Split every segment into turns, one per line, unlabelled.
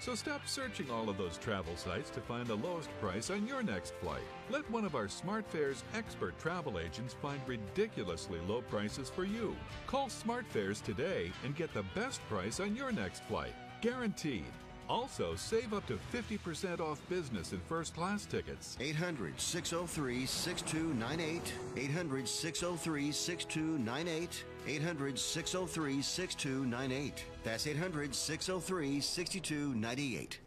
So stop searching all of those travel sites to find the lowest price on your next flight. Let one of our SmartFares expert travel agents find ridiculously low prices for you. Call SmartFares today and get the best price on your next flight. Guaranteed. Also, save up to 50% off business and first class tickets.
800 603 6298. 800 603 6298. 800 603 6298. That's 800 603 6298.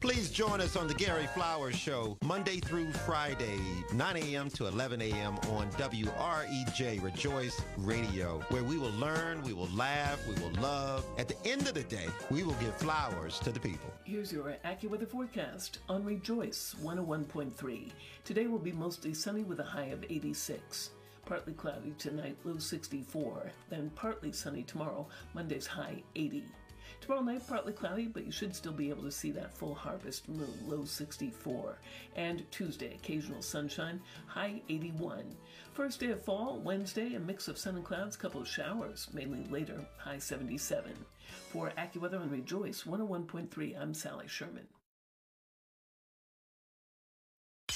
Please join us on the Gary Flowers Show, Monday through Friday, 9 a.m. to 11 a.m. on WREJ Rejoice Radio, where we will learn, we will laugh, we will love. At the end of the day, we will give flowers to the people.
Here's your AccuWeather forecast on Rejoice 101.3. Today will be mostly sunny with a high of 86. Partly cloudy tonight, low 64. Then partly sunny tomorrow, Monday's high 80. Tomorrow night, partly cloudy, but you should still be able to see that full harvest moon, low 64. And Tuesday, occasional sunshine, high 81. First day of fall, Wednesday, a mix of sun and clouds, couple of showers, mainly later, high 77. For AccuWeather and Rejoice 101.3, I'm Sally Sherman.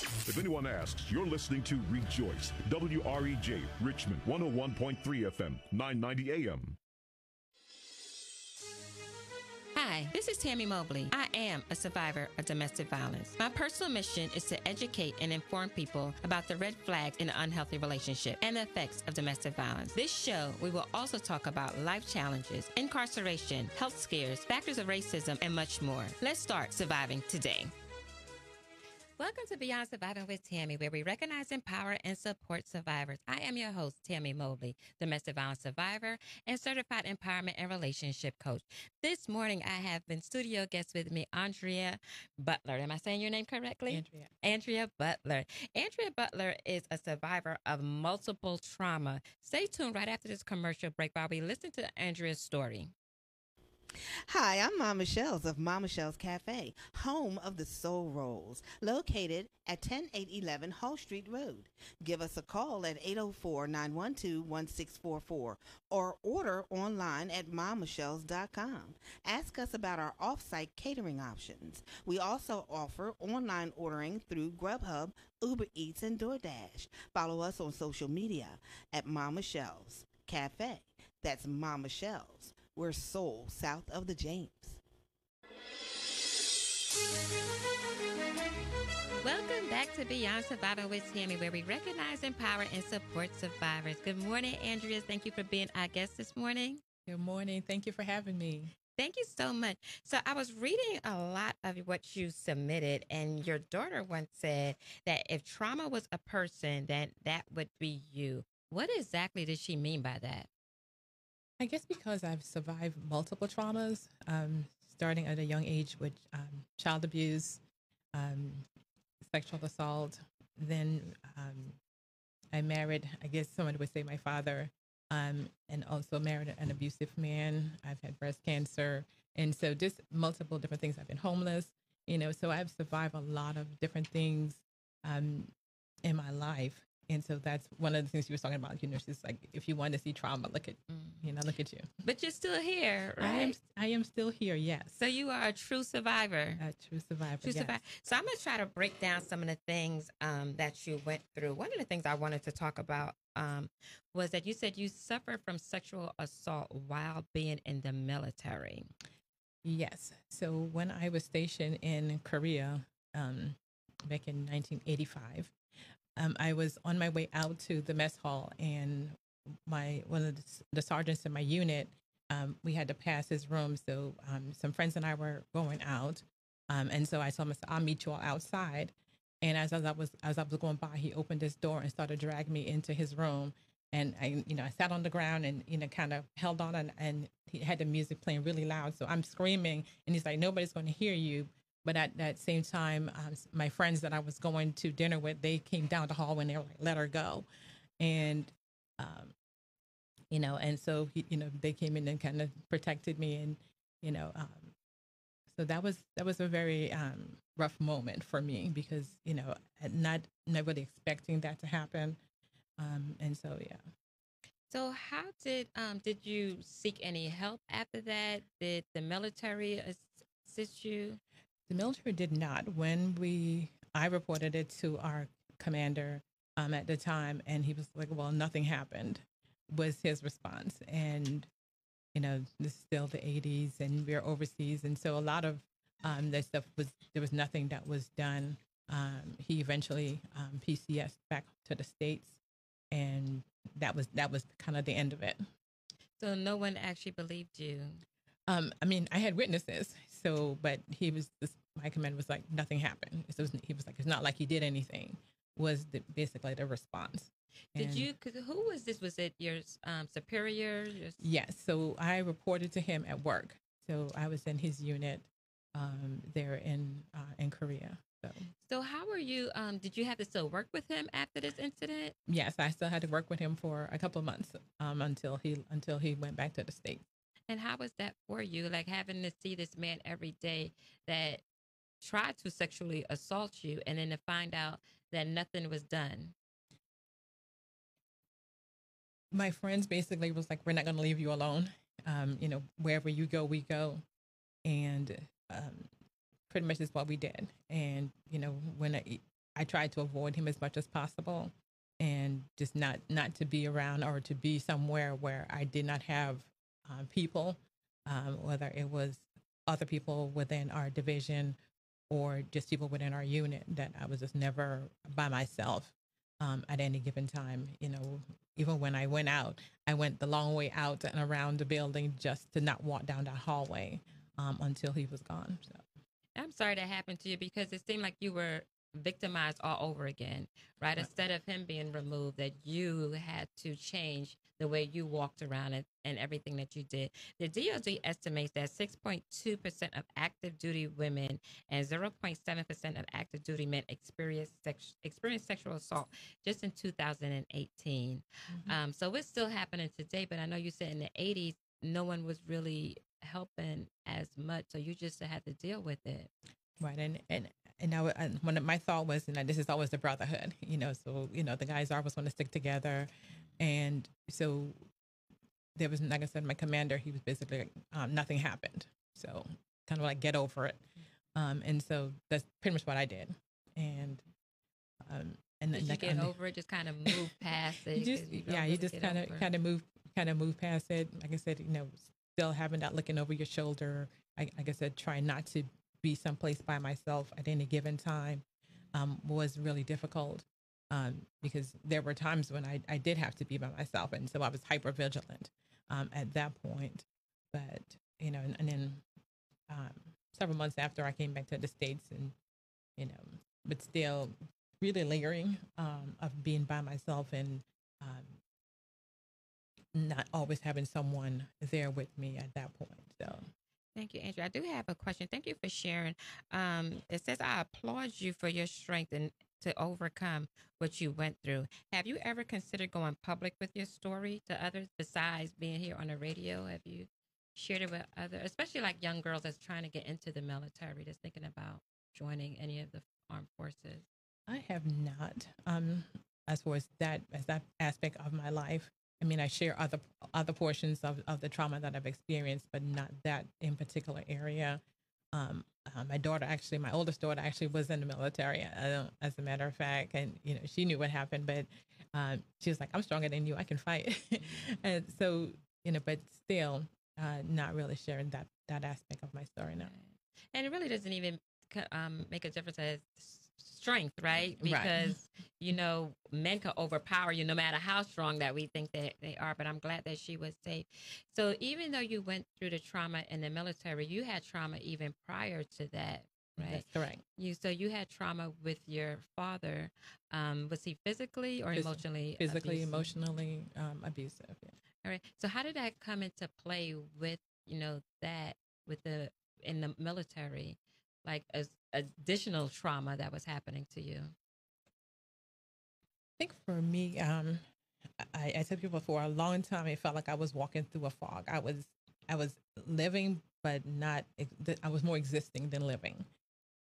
If anyone asks, you're listening to Rejoice, WREJ, Richmond 101.3 FM, 990 AM.
Hi, this is Tammy Mobley. I am a survivor of domestic violence. My personal mission is to educate and inform people about the red flags in an unhealthy relationship and the effects of domestic violence. This show, we will also talk about life challenges, incarceration, health scares, factors of racism, and much more. Let's start surviving today. Welcome to Beyond Surviving with Tammy, where we recognize, empower, and support survivors. I am your host, Tammy Mobley, domestic violence survivor and certified empowerment and relationship coach. This morning, I have been studio guest with me, Andrea Butler. Am I saying your name correctly?
Andrea.
Andrea Butler. Andrea Butler is a survivor of multiple trauma. Stay tuned right after this commercial break while we listen to Andrea's story.
Hi, I'm Mama Shells of Mama Shells Cafe, home of the Soul Rolls, located at 10811 Hull Street Road. Give us a call at 804-912-1644 or order online at mamashells.com. Ask us about our off-site catering options. We also offer online ordering through Grubhub, Uber Eats, and DoorDash. Follow us on social media at Mama Shells Cafe. That's Mama Shells. We're soul south of the James.
Welcome back to Beyond Surviving with Tammy, where we recognize, empower, and support survivors. Good morning, Andrea. Thank you for being our guest this morning.
Good morning. Thank you for having me.
Thank you so much. So, I was reading a lot of what you submitted, and your daughter once said that if trauma was a person, then that would be you. What exactly did she mean by that?
I guess because I've survived multiple traumas, um, starting at a young age with um, child abuse, um, sexual assault. Then um, I married, I guess someone would say my father, um, and also married an abusive man. I've had breast cancer. And so just multiple different things. I've been homeless, you know, so I've survived a lot of different things um, in my life. And so that's one of the things you were talking about. You know, she's like, if you want to see trauma, look at, you know, look at you.
But you're still here, right?
I am, I am still here. Yes,
So you are a true survivor.
a true survivor.
True
yes.
survivor. So I'm going to try to break down some of the things um, that you went through. One of the things I wanted to talk about um, was that you said you suffered from sexual assault while being in the military.
Yes. So when I was stationed in Korea um, back in 1985, um, I was on my way out to the mess hall, and my one of the, the sergeants in my unit, um, we had to pass his room. So um, some friends and I were going out, um, and so I told him, "I'll meet you all outside." And as, as I was as I was going by, he opened his door and started dragging me into his room. And I, you know, I sat on the ground and you know, kind of held on, and, and he had the music playing really loud. So I'm screaming, and he's like, "Nobody's going to hear you." But at that same time, um, my friends that I was going to dinner with, they came down the hall when they were like, "Let her go," and um, you know, and so you know, they came in and kind of protected me, and you know, um, so that was that was a very um, rough moment for me because you know, not not really expecting that to happen, um, and so yeah.
So how did um did you seek any help after that? Did the military assist you?
The military did not. When we I reported it to our commander um, at the time, and he was like, "Well, nothing happened," was his response. And you know, this is still the '80s, and we're overseas, and so a lot of um, that stuff was there was nothing that was done. Um, he eventually um, PCS back to the states, and that was that was kind of the end of it.
So no one actually believed you.
Um, I mean, I had witnesses. So, but he was this, my commander was like nothing happened. So he was like, it's not like he did anything. Was the, basically the response.
Did you? Cause who was this? Was it your um, superior? Your...
Yes. So I reported to him at work. So I was in his unit um, there in uh, in Korea. So.
so how were you? Um, did you have to still work with him after this incident?
Yes, I still had to work with him for a couple of months um, until he until he went back to the states.
And how was that for you? Like having to see this man every day that tried to sexually assault you, and then to find out that nothing was done.
My friends basically was like, "We're not going to leave you alone. Um, you know, wherever you go, we go." And um, pretty much is what we did. And you know, when I, I tried to avoid him as much as possible, and just not not to be around or to be somewhere where I did not have um, people, um, whether it was other people within our division or just people within our unit. That I was just never by myself um, at any given time. You know, even when I went out, I went the long way out and around the building just to not walk down that hallway um, until he was gone. So.
I'm sorry that happened to you because it seemed like you were victimized all over again, right? right? Instead of him being removed, that you had to change the way you walked around it and everything that you did. The DOD estimates that 6.2% of active duty women and 0.7% of active duty men experienced, sex, experienced sexual assault just in 2018. Mm-hmm. Um, so it's still happening today, but I know you said in the 80s, no one was really helping as much. So you just had to deal with it.
Right. And, and, and now and when my thought was, you know, this is always the brotherhood, you know, so, you know, the guys always want to stick together. And so there was, like I said, my commander, he was basically like, um, nothing happened. So kind of like get over it. Um, and so that's pretty much what I did. And, um, and then
you get over it? Just kind of move past it.
Just, you yeah, you just kind of kind of move kind of move past it. Like I said, you know, still having that looking over your shoulder. I, like I said, trying not to be someplace by myself at any given time um, was really difficult um, because there were times when I, I did have to be by myself. And so I was hyper vigilant um, at that point. But, you know, and, and then um, several months after I came back to the States and, you know, but still really layering um, of being by myself and um, not always having someone there with me at that point. So.
Thank you, Andrew. I do have a question. Thank you for sharing. Um, it says, I applaud you for your strength and to overcome what you went through. Have you ever considered going public with your story to others besides being here on the radio? Have you shared it with others, especially like young girls that's trying to get into the military, that's thinking about joining any of the armed forces?
I have not. Um, as far as that, as that aspect of my life, I mean, I share other other portions of, of the trauma that I've experienced, but not that in particular area. Um, uh, my daughter, actually, my oldest daughter, actually was in the military. Uh, as a matter of fact, and you know, she knew what happened, but um, she was like, "I'm stronger than you. I can fight." and so, you know, but still, uh, not really sharing that that aspect of my story now.
And it really doesn't even um, make a difference as strength, right? Because right. you know, men can overpower you no matter how strong that we think that they are. But I'm glad that she was safe. So even though you went through the trauma in the military, you had trauma even prior to that. Right.
That's correct.
You so you had trauma with your father. Um, was he physically or Phys- emotionally?
Physically, abusive? emotionally um, abusive. Yeah.
All right. So how did that come into play with you know that with the in the military? Like as additional trauma that was happening to you?
I think for me, um, I, I tell people for a long time, it felt like I was walking through a fog. I was, I was living, but not. I was more existing than living,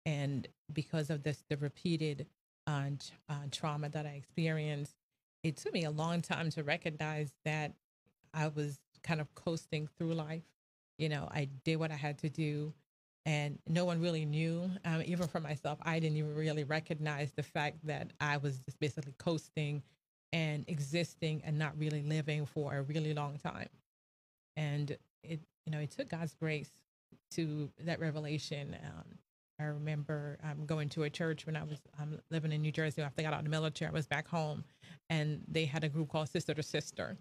and because of this, the repeated uh, uh, trauma that I experienced, it took me a long time to recognize that I was kind of coasting through life. You know, I did what I had to do, and no one really knew. Um, even for myself, I didn't even really recognize the fact that I was just basically coasting and existing and not really living for a really long time. And it, you know, it took God's grace to that revelation. Um, I remember um, going to a church when I was um, living in New Jersey after I got out of the military. I was back home, and they had a group called Sister to Sister,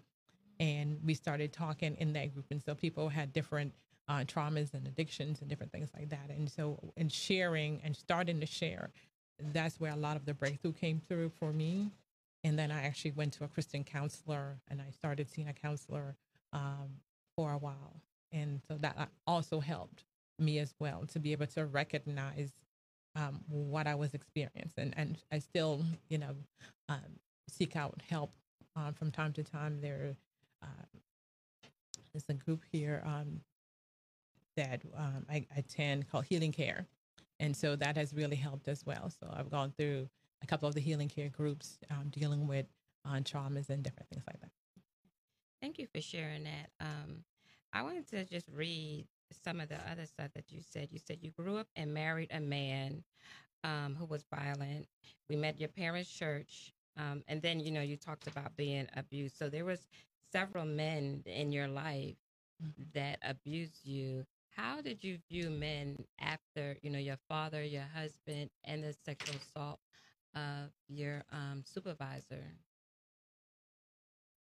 and we started talking in that group. And so people had different uh, traumas and addictions and different things like that. And so, in sharing and starting to share, that's where a lot of the breakthrough came through for me. And then I actually went to a Christian counselor, and I started seeing a counselor um, for a while, and so that also helped me as well to be able to recognize um, what I was experiencing. And, and I still, you know, um, seek out help um, from time to time. There um, is a group here um, that um, I, I attend called Healing Care. And so that has really helped as well. So I've gone through a couple of the healing care groups dealing with uh, traumas and different things like that.
Thank you for sharing that. I wanted to just read some of the other stuff that you said. You said you grew up and married a man um, who was violent. We met your parents' church, um, and then you know you talked about being abused. So there was several men in your life mm-hmm. that abused you. How did you view men after you know your father, your husband, and the sexual assault of your um, supervisor?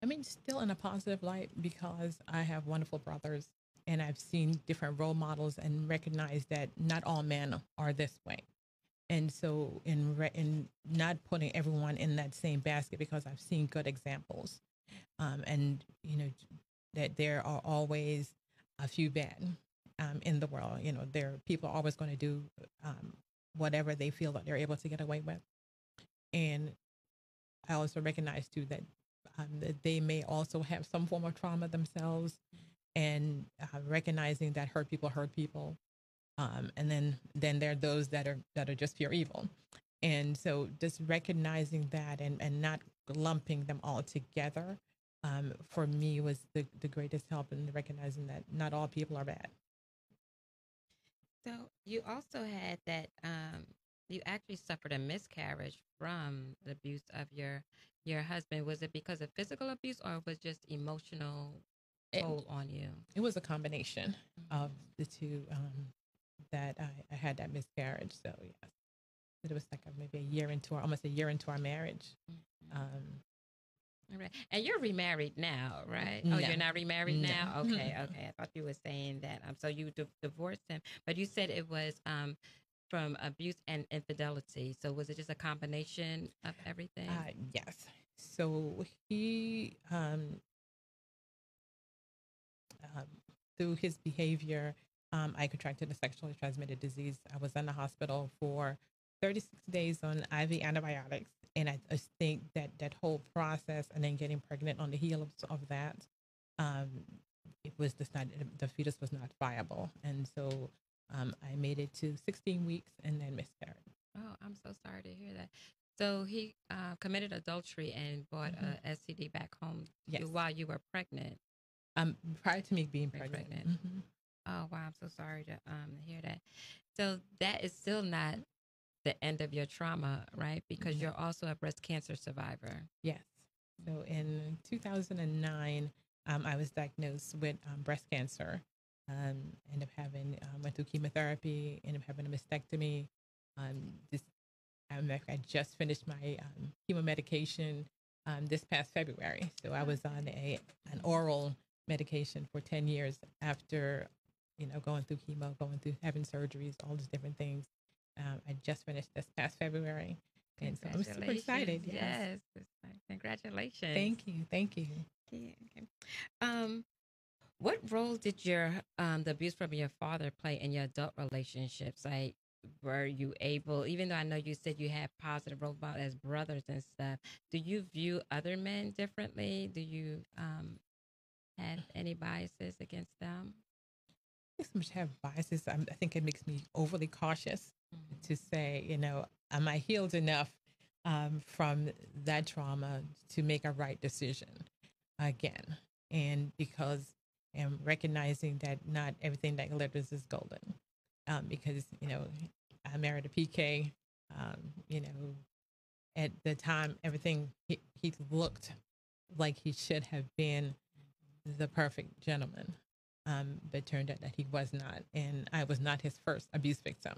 I mean, still in a positive light because I have wonderful brothers and I've seen different role models and recognized that not all men are this way. And so, in re- in not putting everyone in that same basket, because I've seen good examples, um, and you know that there are always a few bad um, in the world. You know, there people are always going to do um, whatever they feel that they're able to get away with, and I also recognize too that um, that they may also have some form of trauma themselves and uh, recognizing that hurt people hurt people. Um, and then then there are those that are that are just pure evil. And so just recognizing that and and not lumping them all together um, for me was the, the greatest help in recognizing that not all people are bad
so you also had that um, you actually suffered a miscarriage from the abuse of your your husband was it because of physical abuse or was just emotional toll it, on you?
It was a combination mm-hmm. of the two um, that I, I, had that miscarriage. So yes, it was like a, maybe a year into our, almost a year into our marriage. Mm-hmm. Um,
all right. And you're remarried now, right? No. Oh, you're not remarried no. now? Okay, okay. I thought you were saying that. Um, so you d- divorced him, but you said it was um, from abuse and infidelity. So was it just a combination of everything? Uh,
yes. So he um, um, through his behavior, um, I contracted a sexually transmitted disease. I was in the hospital for 36 days on IV antibiotics. And I just think that that whole process and then getting pregnant on the heels of that, um, it was just not, the fetus was not viable. And so um, I made it to 16 weeks and then miscarried.
Oh, I'm so sorry to hear that. So he uh, committed adultery and brought mm-hmm. a STD back home yes. while you were pregnant.
Um, prior to me being pregnant. pregnant. Mm-hmm.
Oh wow, I'm so sorry to um hear that. So that is still not the end of your trauma, right? Because mm-hmm. you're also a breast cancer survivor.
Yes. So in 2009, um, I was diagnosed with um, breast cancer. Um, ended up having um, went through chemotherapy. Ended up having a mastectomy. Um, this I just finished my um, chemo medication um, this past February. So I was on a an oral medication for 10 years after, you know, going through chemo, going through having surgeries, all these different things. Um, I just finished this past February. And so I'm super excited.
Yes. yes. Congratulations.
Thank you. Thank you.
Okay. okay. Um, what role did your um, the abuse from your father play in your adult relationships? Like, were you able, even though I know you said you had positive role models as brothers and stuff, do you view other men differently? Do you um, have any biases against them?
I think so much have biases. i I think it makes me overly cautious. To say, you know, am I healed enough um, from that trauma to make a right decision again? And because I'm recognizing that not everything that glitters is golden, um, because you know I married a PK. Um, you know, at the time, everything he, he looked like he should have been the perfect gentleman, um, but turned out that he was not, and I was not his first abuse victim,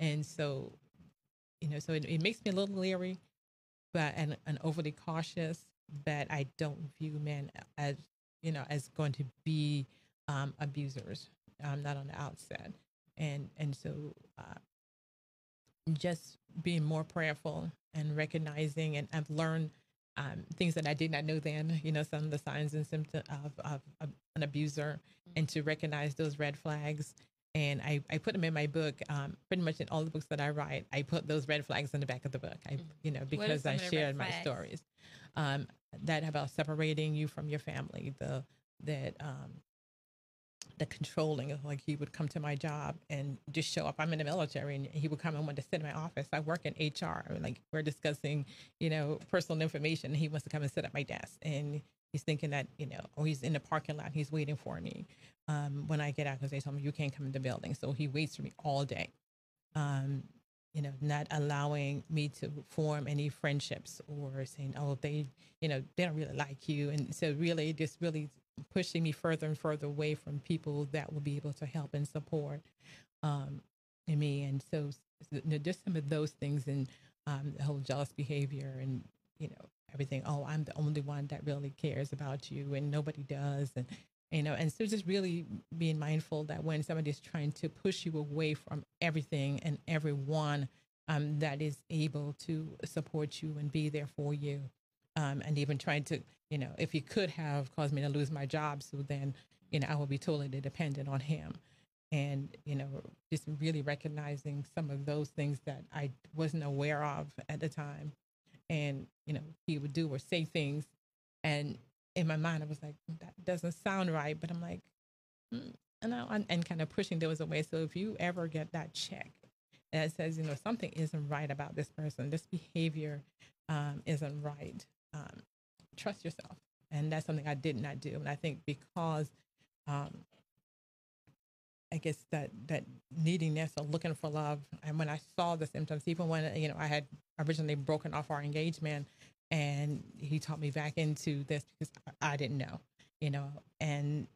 and so, you know, so it, it makes me a little leery, but and, and overly cautious. But I don't view men as you know as going to be um, abusers, um, not on the outset, and and so uh, just being more prayerful and recognizing and I've learned um, things that I did not know then, you know, some of the signs and symptoms of, of, of an abuser mm-hmm. and to recognize those red flags. And I, I put them in my book, um, pretty much in all the books that I write, I put those red flags in the back of the book, I, mm-hmm. you know, because I shared my stories. Um, that about separating you from your family, the, that um, the controlling of like he would come to my job and just show up. I'm in the military and he would come and want to sit in my office. I work in HR. Like we're discussing, you know, personal information. He wants to come and sit at my desk and he's thinking that, you know, or he's in the parking lot. He's waiting for me um, when I get out because they told me you can't come in the building. So he waits for me all day. Um, you know, not allowing me to form any friendships or saying, oh, they, you know, they don't really like you. And so really just really pushing me further and further away from people that will be able to help and support um, me. And so, you know, just some of those things and um, the whole jealous behavior and, you know, everything. Oh, I'm the only one that really cares about you and nobody does. And, you know, and so just really being mindful that when somebody's trying to push you away from everything and everyone um, that is able to support you and be there for you, um, and even trying to, you know, if he could have caused me to lose my job, so then, you know, I would be totally dependent on him. And, you know, just really recognizing some of those things that I wasn't aware of at the time. And, you know, he would do or say things. And in my mind, I was like, that doesn't sound right. But I'm like, mm, and, I, and kind of pushing those away. So if you ever get that check that says, you know, something isn't right about this person, this behavior um, isn't right, um, trust yourself. And that's something I did not do. And I think because um, I guess that that neediness or looking for love, and when I saw the symptoms, even when you know I had originally broken off our engagement, and he taught me back into this because I didn't know, you know, and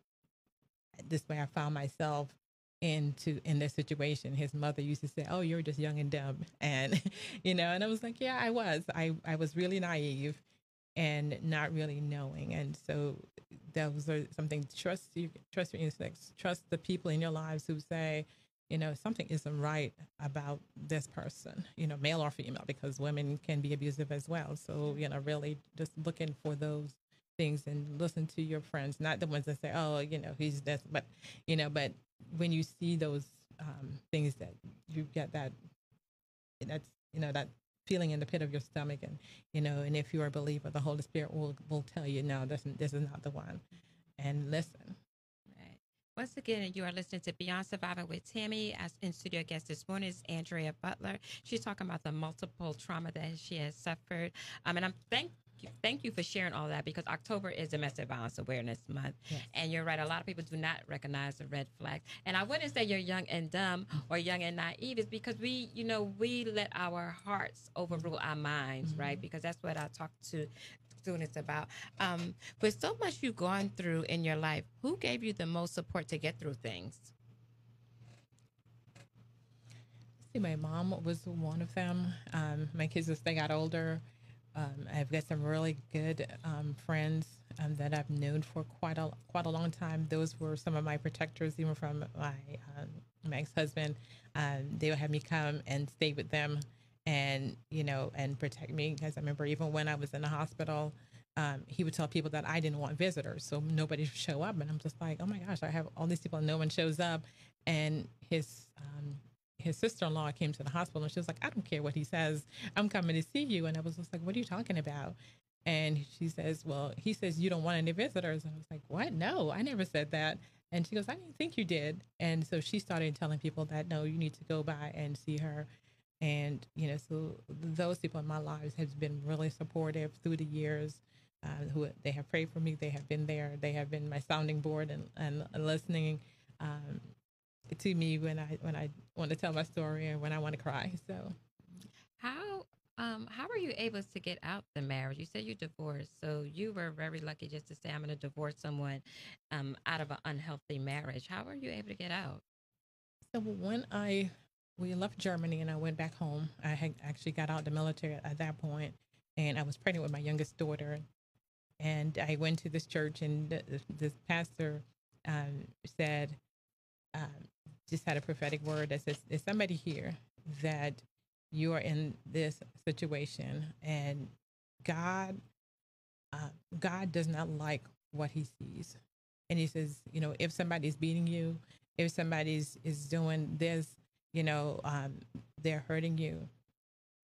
this way I found myself into in this situation. His mother used to say oh you're just young and dumb. And you know and i was like yeah i was. I i was really naive and not really knowing. And so those are something trust you trust your instincts, trust the people in your lives who say, you know, something isn't right about this person, you know, male or female, because women can be abusive as well. So, you know, really just looking for those things and listen to your friends, not the ones that say, oh, you know, he's this, but, you know, but when you see those um, things that you get that, that's, you know, that feeling in the pit of your stomach and you know and if you're a believer the holy spirit will will tell you no this, this is not the one. And listen.
Once again you are listening to beyond survivor with tammy. As in studio guest this morning is andrea butler. She's talking about the multiple trauma that she has suffered. Um, and i'm thank thank you for sharing all that because October is Domestic Violence Awareness Month. Yes. And you're right, a lot of people do not recognize the red flags. And I wouldn't say you're young and dumb or young and naive, it's because we, you know, we let our hearts overrule our minds, mm-hmm. right? Because that's what I talk to students about. Um, with so much you've gone through in your life, who gave you the most support to get through things?
See, my mom was one of them. Um, my kids, as they got older, um, I've got some really good um, friends um, that I've known for quite a quite a long time. Those were some of my protectors, even from my um, my ex husband. Um, they would have me come and stay with them, and you know, and protect me. Because I remember even when I was in the hospital, um, he would tell people that I didn't want visitors, so nobody would show up. And I'm just like, oh my gosh, I have all these people, and no one shows up. And his his sister-in-law came to the hospital and she was like, I don't care what he says. I'm coming to see you. And I was just like, what are you talking about? And she says, well, he says, you don't want any visitors. And I was like, what? No, I never said that. And she goes, I didn't think you did. And so she started telling people that, no, you need to go by and see her. And, you know, so those people in my lives have been really supportive through the years. Uh, who they have prayed for me. They have been there. They have been my sounding board and, and listening um, to me when I when I want to tell my story and when I want to cry. So,
how um, how were you able to get out the marriage? You said you divorced, so you were very lucky just to say, "I'm going to divorce someone um, out of an unhealthy marriage." How were you able to get out?
So when I we left Germany and I went back home, I had actually got out the military at that point, and I was pregnant with my youngest daughter, and I went to this church, and this pastor um, said, um, just had a prophetic word that says, "Is somebody here that you are in this situation and God, uh, God does not like what He sees." And He says, you know, if somebody's beating you, if somebody's is doing this, you know, um, they're hurting you.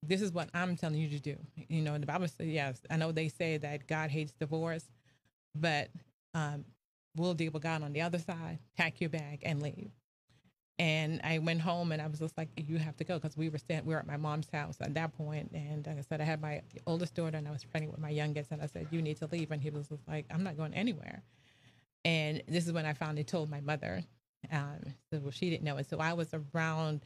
This is what I'm telling you to do. You know, the Bible says, yes, I know they say that God hates divorce, but um, we'll deal with God on the other side, pack your bag and leave. And I went home and I was just like, you have to go because we were we were at my mom's house at that point. And like I said, I had my oldest daughter and I was pregnant with my youngest. And I said, you need to leave. And he was just like, I'm not going anywhere. And this is when I finally told my mother. Um, so she didn't know it. So I was around,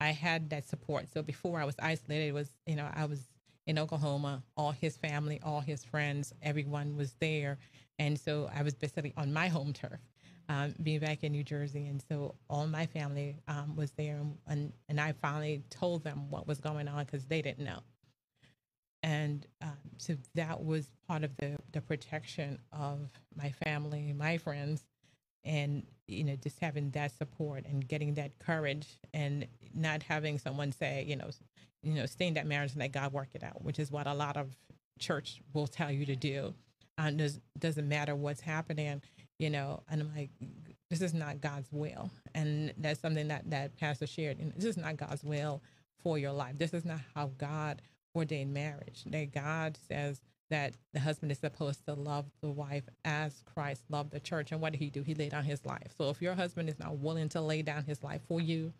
I had that support. So before I was isolated, was, you know, I was in Oklahoma, all his family, all his friends, everyone was there. And so I was basically on my home turf, um, being back in New Jersey. And so all my family um, was there. And, and I finally told them what was going on because they didn't know. And um, so that was part of the, the protection of my family, my friends, and you know just having that support and getting that courage and not having someone say you know you know stay in that marriage and let god work it out which is what a lot of church will tell you to do and does doesn't matter what's happening you know and i'm like this is not god's will and that's something that that pastor shared and this is not god's will for your life this is not how god ordained marriage that god says that the husband is supposed to love the wife as Christ loved the church. And what did he do? He laid down his life. So if your husband is not willing to lay down his life for you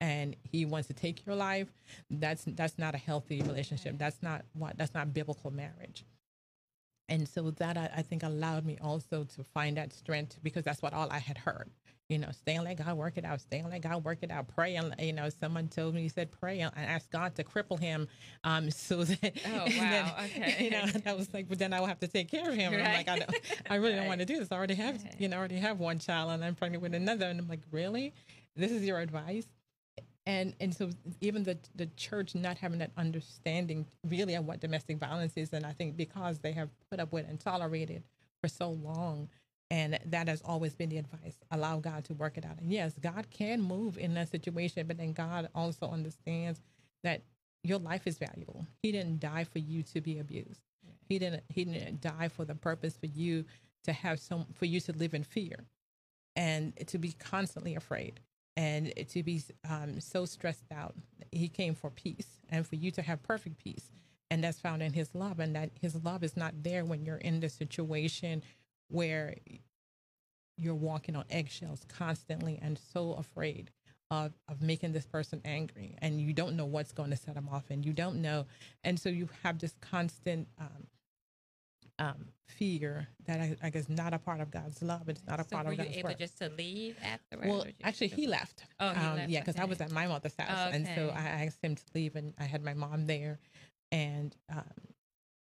and he wants to take your life, that's that's not a healthy relationship. That's not what that's not biblical marriage. And so that I, I think allowed me also to find that strength because that's what all I had heard you know, stay and let God work it out. Stay and let God work it out. Pray and you know, someone told me he said pray and ask God to cripple him, um, so that
oh wow, then, okay,
you know, I was like, but then I will have to take care of him. Right. I'm like, I don't, I really right. don't want to do this. I already have, right. you know, I already have one child and I'm pregnant with another, and I'm like, really, this is your advice? And and so even the the church not having that understanding really of what domestic violence is, and I think because they have put up with and tolerated for so long and that has always been the advice. Allow God to work it out. And yes, God can move in that situation, but then God also understands that your life is valuable. He didn't die for you to be abused. He didn't he didn't die for the purpose for you to have some for you to live in fear and to be constantly afraid and to be um, so stressed out. He came for peace and for you to have perfect peace. And that's found in his love. And that his love is not there when you're in the situation where you're walking on eggshells constantly and so afraid of, of making this person angry and you don't know what's going to set them off and you don't know and so you have this constant um, um, fear that I, I, guess not a part of God's love. It's not a
so
part
of
God's
were you able just to leave afterwards?
Well, actually, he left.
Oh, he um, left.
Yeah, because
okay.
I was at my mother's house,
okay.
and so I asked him to leave, and I had my mom there, and um,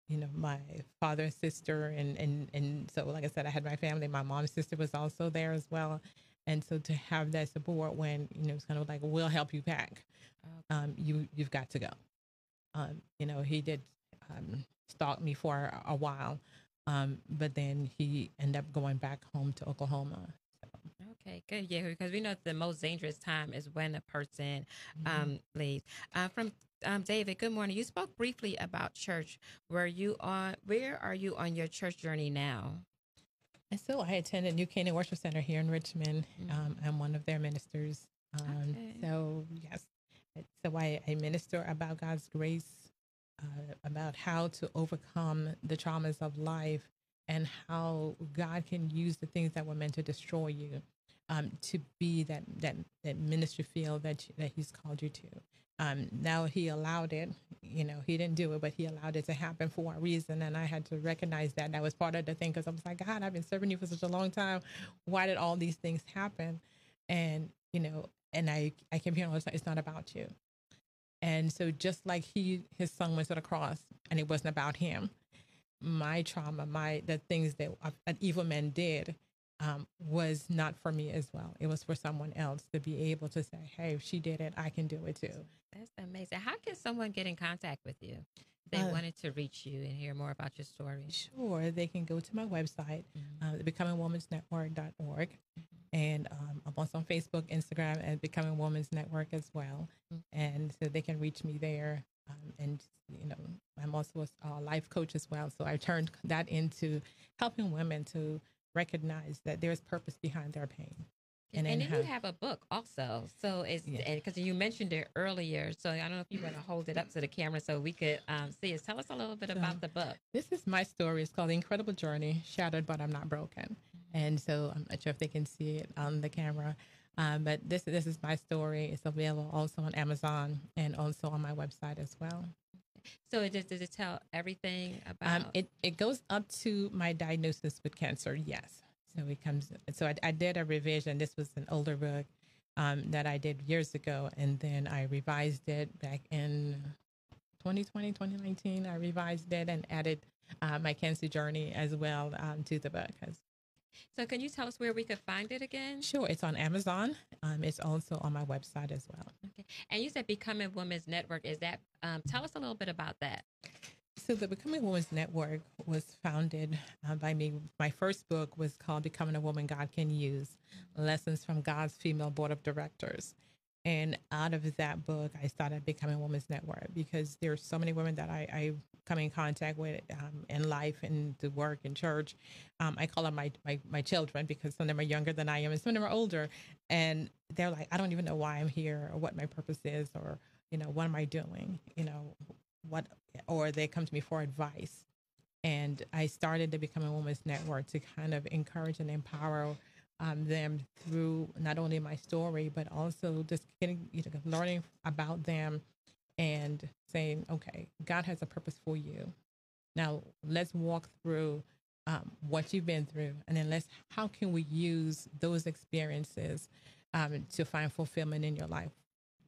you know, my father, sister, and and and so like I said, I had my family. My mom's sister was also there as well, and so to have that support when you know it's kind of like we'll help you pack, okay. um, you you've got to go. Um, you know, he did um, stalk me for a, while, um, but then he ended up going back home to Oklahoma.
Okay, good. Yeah, because we know the most dangerous time is when a person mm-hmm. um, leaves. Uh, from um, David, good morning. You spoke briefly about church. Were you on? Where are you on your church journey now?
And so I attended New Canaan Worship Center here in Richmond. Mm-hmm. Um, I'm one of their ministers. Um, okay. So yes, So I, I minister about God's grace, uh, about how to overcome the traumas of life, and how God can use the things that were meant to destroy you um, to be that that that ministry field that that He's called you to. Um, now He allowed it. You know, He didn't do it, but He allowed it to happen for a reason, and I had to recognize that. That was part of the thing because I was like, God, I've been serving you for such a long time. Why did all these things happen? And you know, and I I came here and I was like, it's not about you. And so just like he his son went to the cross and it wasn't about him, my trauma, my the things that an evil man did um, was not for me as well. It was for someone else to be able to say, "Hey, if she did it, I can do it too."
That's amazing. How can someone get in contact with you? They
Uh,
wanted to reach you and hear more about your story.
Sure, they can go to my website, uh, becomingwomansnetwork.org, and um, I'm also on Facebook, Instagram, and Becoming Woman's Network as well. And so they can reach me there. Um, and you know, I'm also a uh, life coach as well. So I turned that into helping women to recognize that there's purpose behind their pain.
And,
then
then you have a book also. So it's
Yeah.
because you mentioned it earlier. So I don't know if you want to hold it up to the camera so we could um, see it. Tell us a little bit
So-
about the book.
This is my story. It's called The Incredible Journey Shattered But I'm Not Broken. And so I'm not sure if they can see it on the camera. Um, but this this is my story. It's available also on Amazon and also on my website as well.
So it just does it tell everything about
Um, it, it goes up to my diagnosis with cancer, yes. So it comes, so I, I did a revision. This was an older book um, that I did years ago. And then I revised it back in 2020, 2019. I revised it and added uh, my cancer journey as well um, to the book.
So can you tell us where we could find it again?
Sure, it's on Amazon. Um, it's also on my website as well.
Okay. And you said Becoming Women's Network. Is that um, tell us a little bit about that?
So the Becoming Women's Network was founded uh, by me. My first book was called Becoming a Woman God Can Use: Lessons from God's Female Board of Directors. And out of that book, I started Becoming Women's Network because there are so many women that I, I come in contact with um, in life and to work in church. Um, I call them my, my my children because some of them are younger than I am and some of them are older, and they're like, I don't even know why I'm here or what my purpose is or you know what am I doing, you know what or they come to me for advice and i started the becoming woman's network to kind of encourage and empower um, them through not only my story but also just getting you know learning about them and saying okay god has a purpose for you. Now let's walk through um, what you've been through and then let's how can we use those experiences um, to find fulfillment in your life?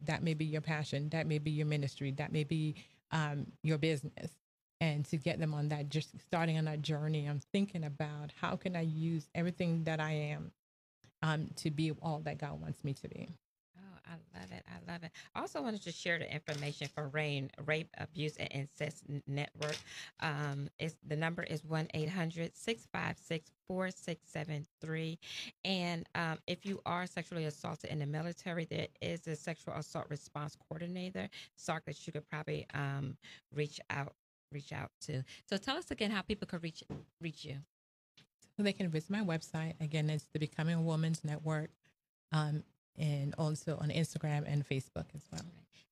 That may be your passion that may be your ministry that may be um, your business. And to get them on that just starting on that journey i'm thinking about how can i use everything that i am um, to be all that god wants me to be
I love it. I love it. I also wanted to share the information for RAINN, Rape, Abuse, and Incest Network. Um, it's, the number is 1 800 656 4673. And um, if you are sexually assaulted in the military, there is a sexual assault response coordinator, SARC, that you could probably um, reach out reach out to. So tell us again how people could reach reach you.
so they can visit my website again it's the becoming woman's network um, and also on instagram and facebook as well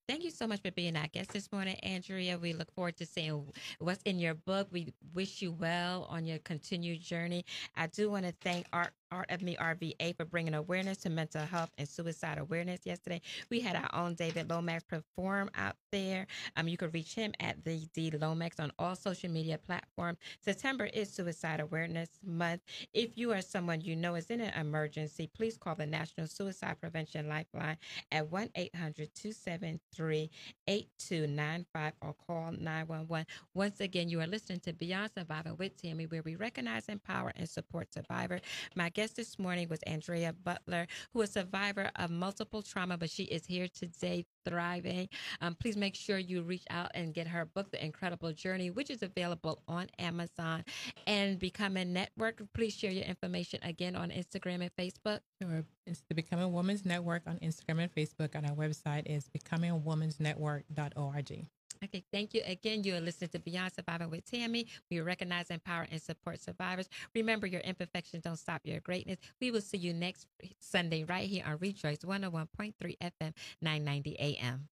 Thank you so much for being our guest this morning, Andrea. We look forward to seeing what's in your book. We wish you well on your continued journey. I do want to thank Art Of Me RVA for bringing awareness to mental health and suicide awareness. Yesterday, we had our own David Lomax perform out there. Um, you can reach him at the D Lomax on all social media platforms. September is Suicide Awareness Month. If you are someone you know is in an emergency, please call the National Suicide Prevention Lifeline at 1 800 273 8295 or call 911. Once again, you are listening to Beyond Survivor with Tammy, where we recognize, empower, and support survivors. My guest this morning was Andrea Butler, who is a survivor of multiple trauma, but she is here today thriving. Um, please make sure you reach out and get her book, The Incredible Journey, which is available on Amazon. And become a network. Please share your information again on Instagram and Facebook.
Sure. It's the Becoming Woman's Network on Instagram and Facebook, and our website is becomingwomansnetwork.org.
Okay, thank you again. You are listening to Beyond Survivor with Tammy. We recognize, empower, and support survivors. Remember, your imperfections don't stop your greatness. We will see you next Sunday right here on Rejoice 101.3 FM, 990 AM.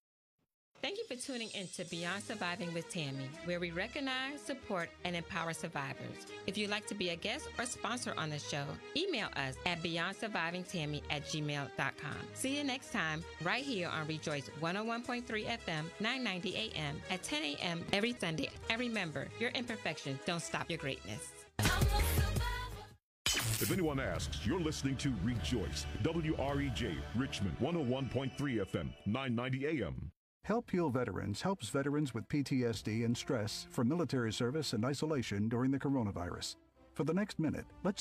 Thank you for tuning in to Beyond Surviving with Tammy, where we recognize, support, and empower survivors. If you'd like to be a guest or sponsor on the show, email us at beyondsurvivingtammy at gmail.com. See you next time, right here on Rejoice 101.3 FM, 990 AM at 10 a.m. every Sunday. And remember, your imperfections don't stop your greatness.
If anyone asks, you're listening to Rejoice, WREJ, Richmond 101.3 FM, 990 AM.
Help Heal Veterans helps veterans with PTSD and stress from military service and isolation during the coronavirus. For the next minute, let's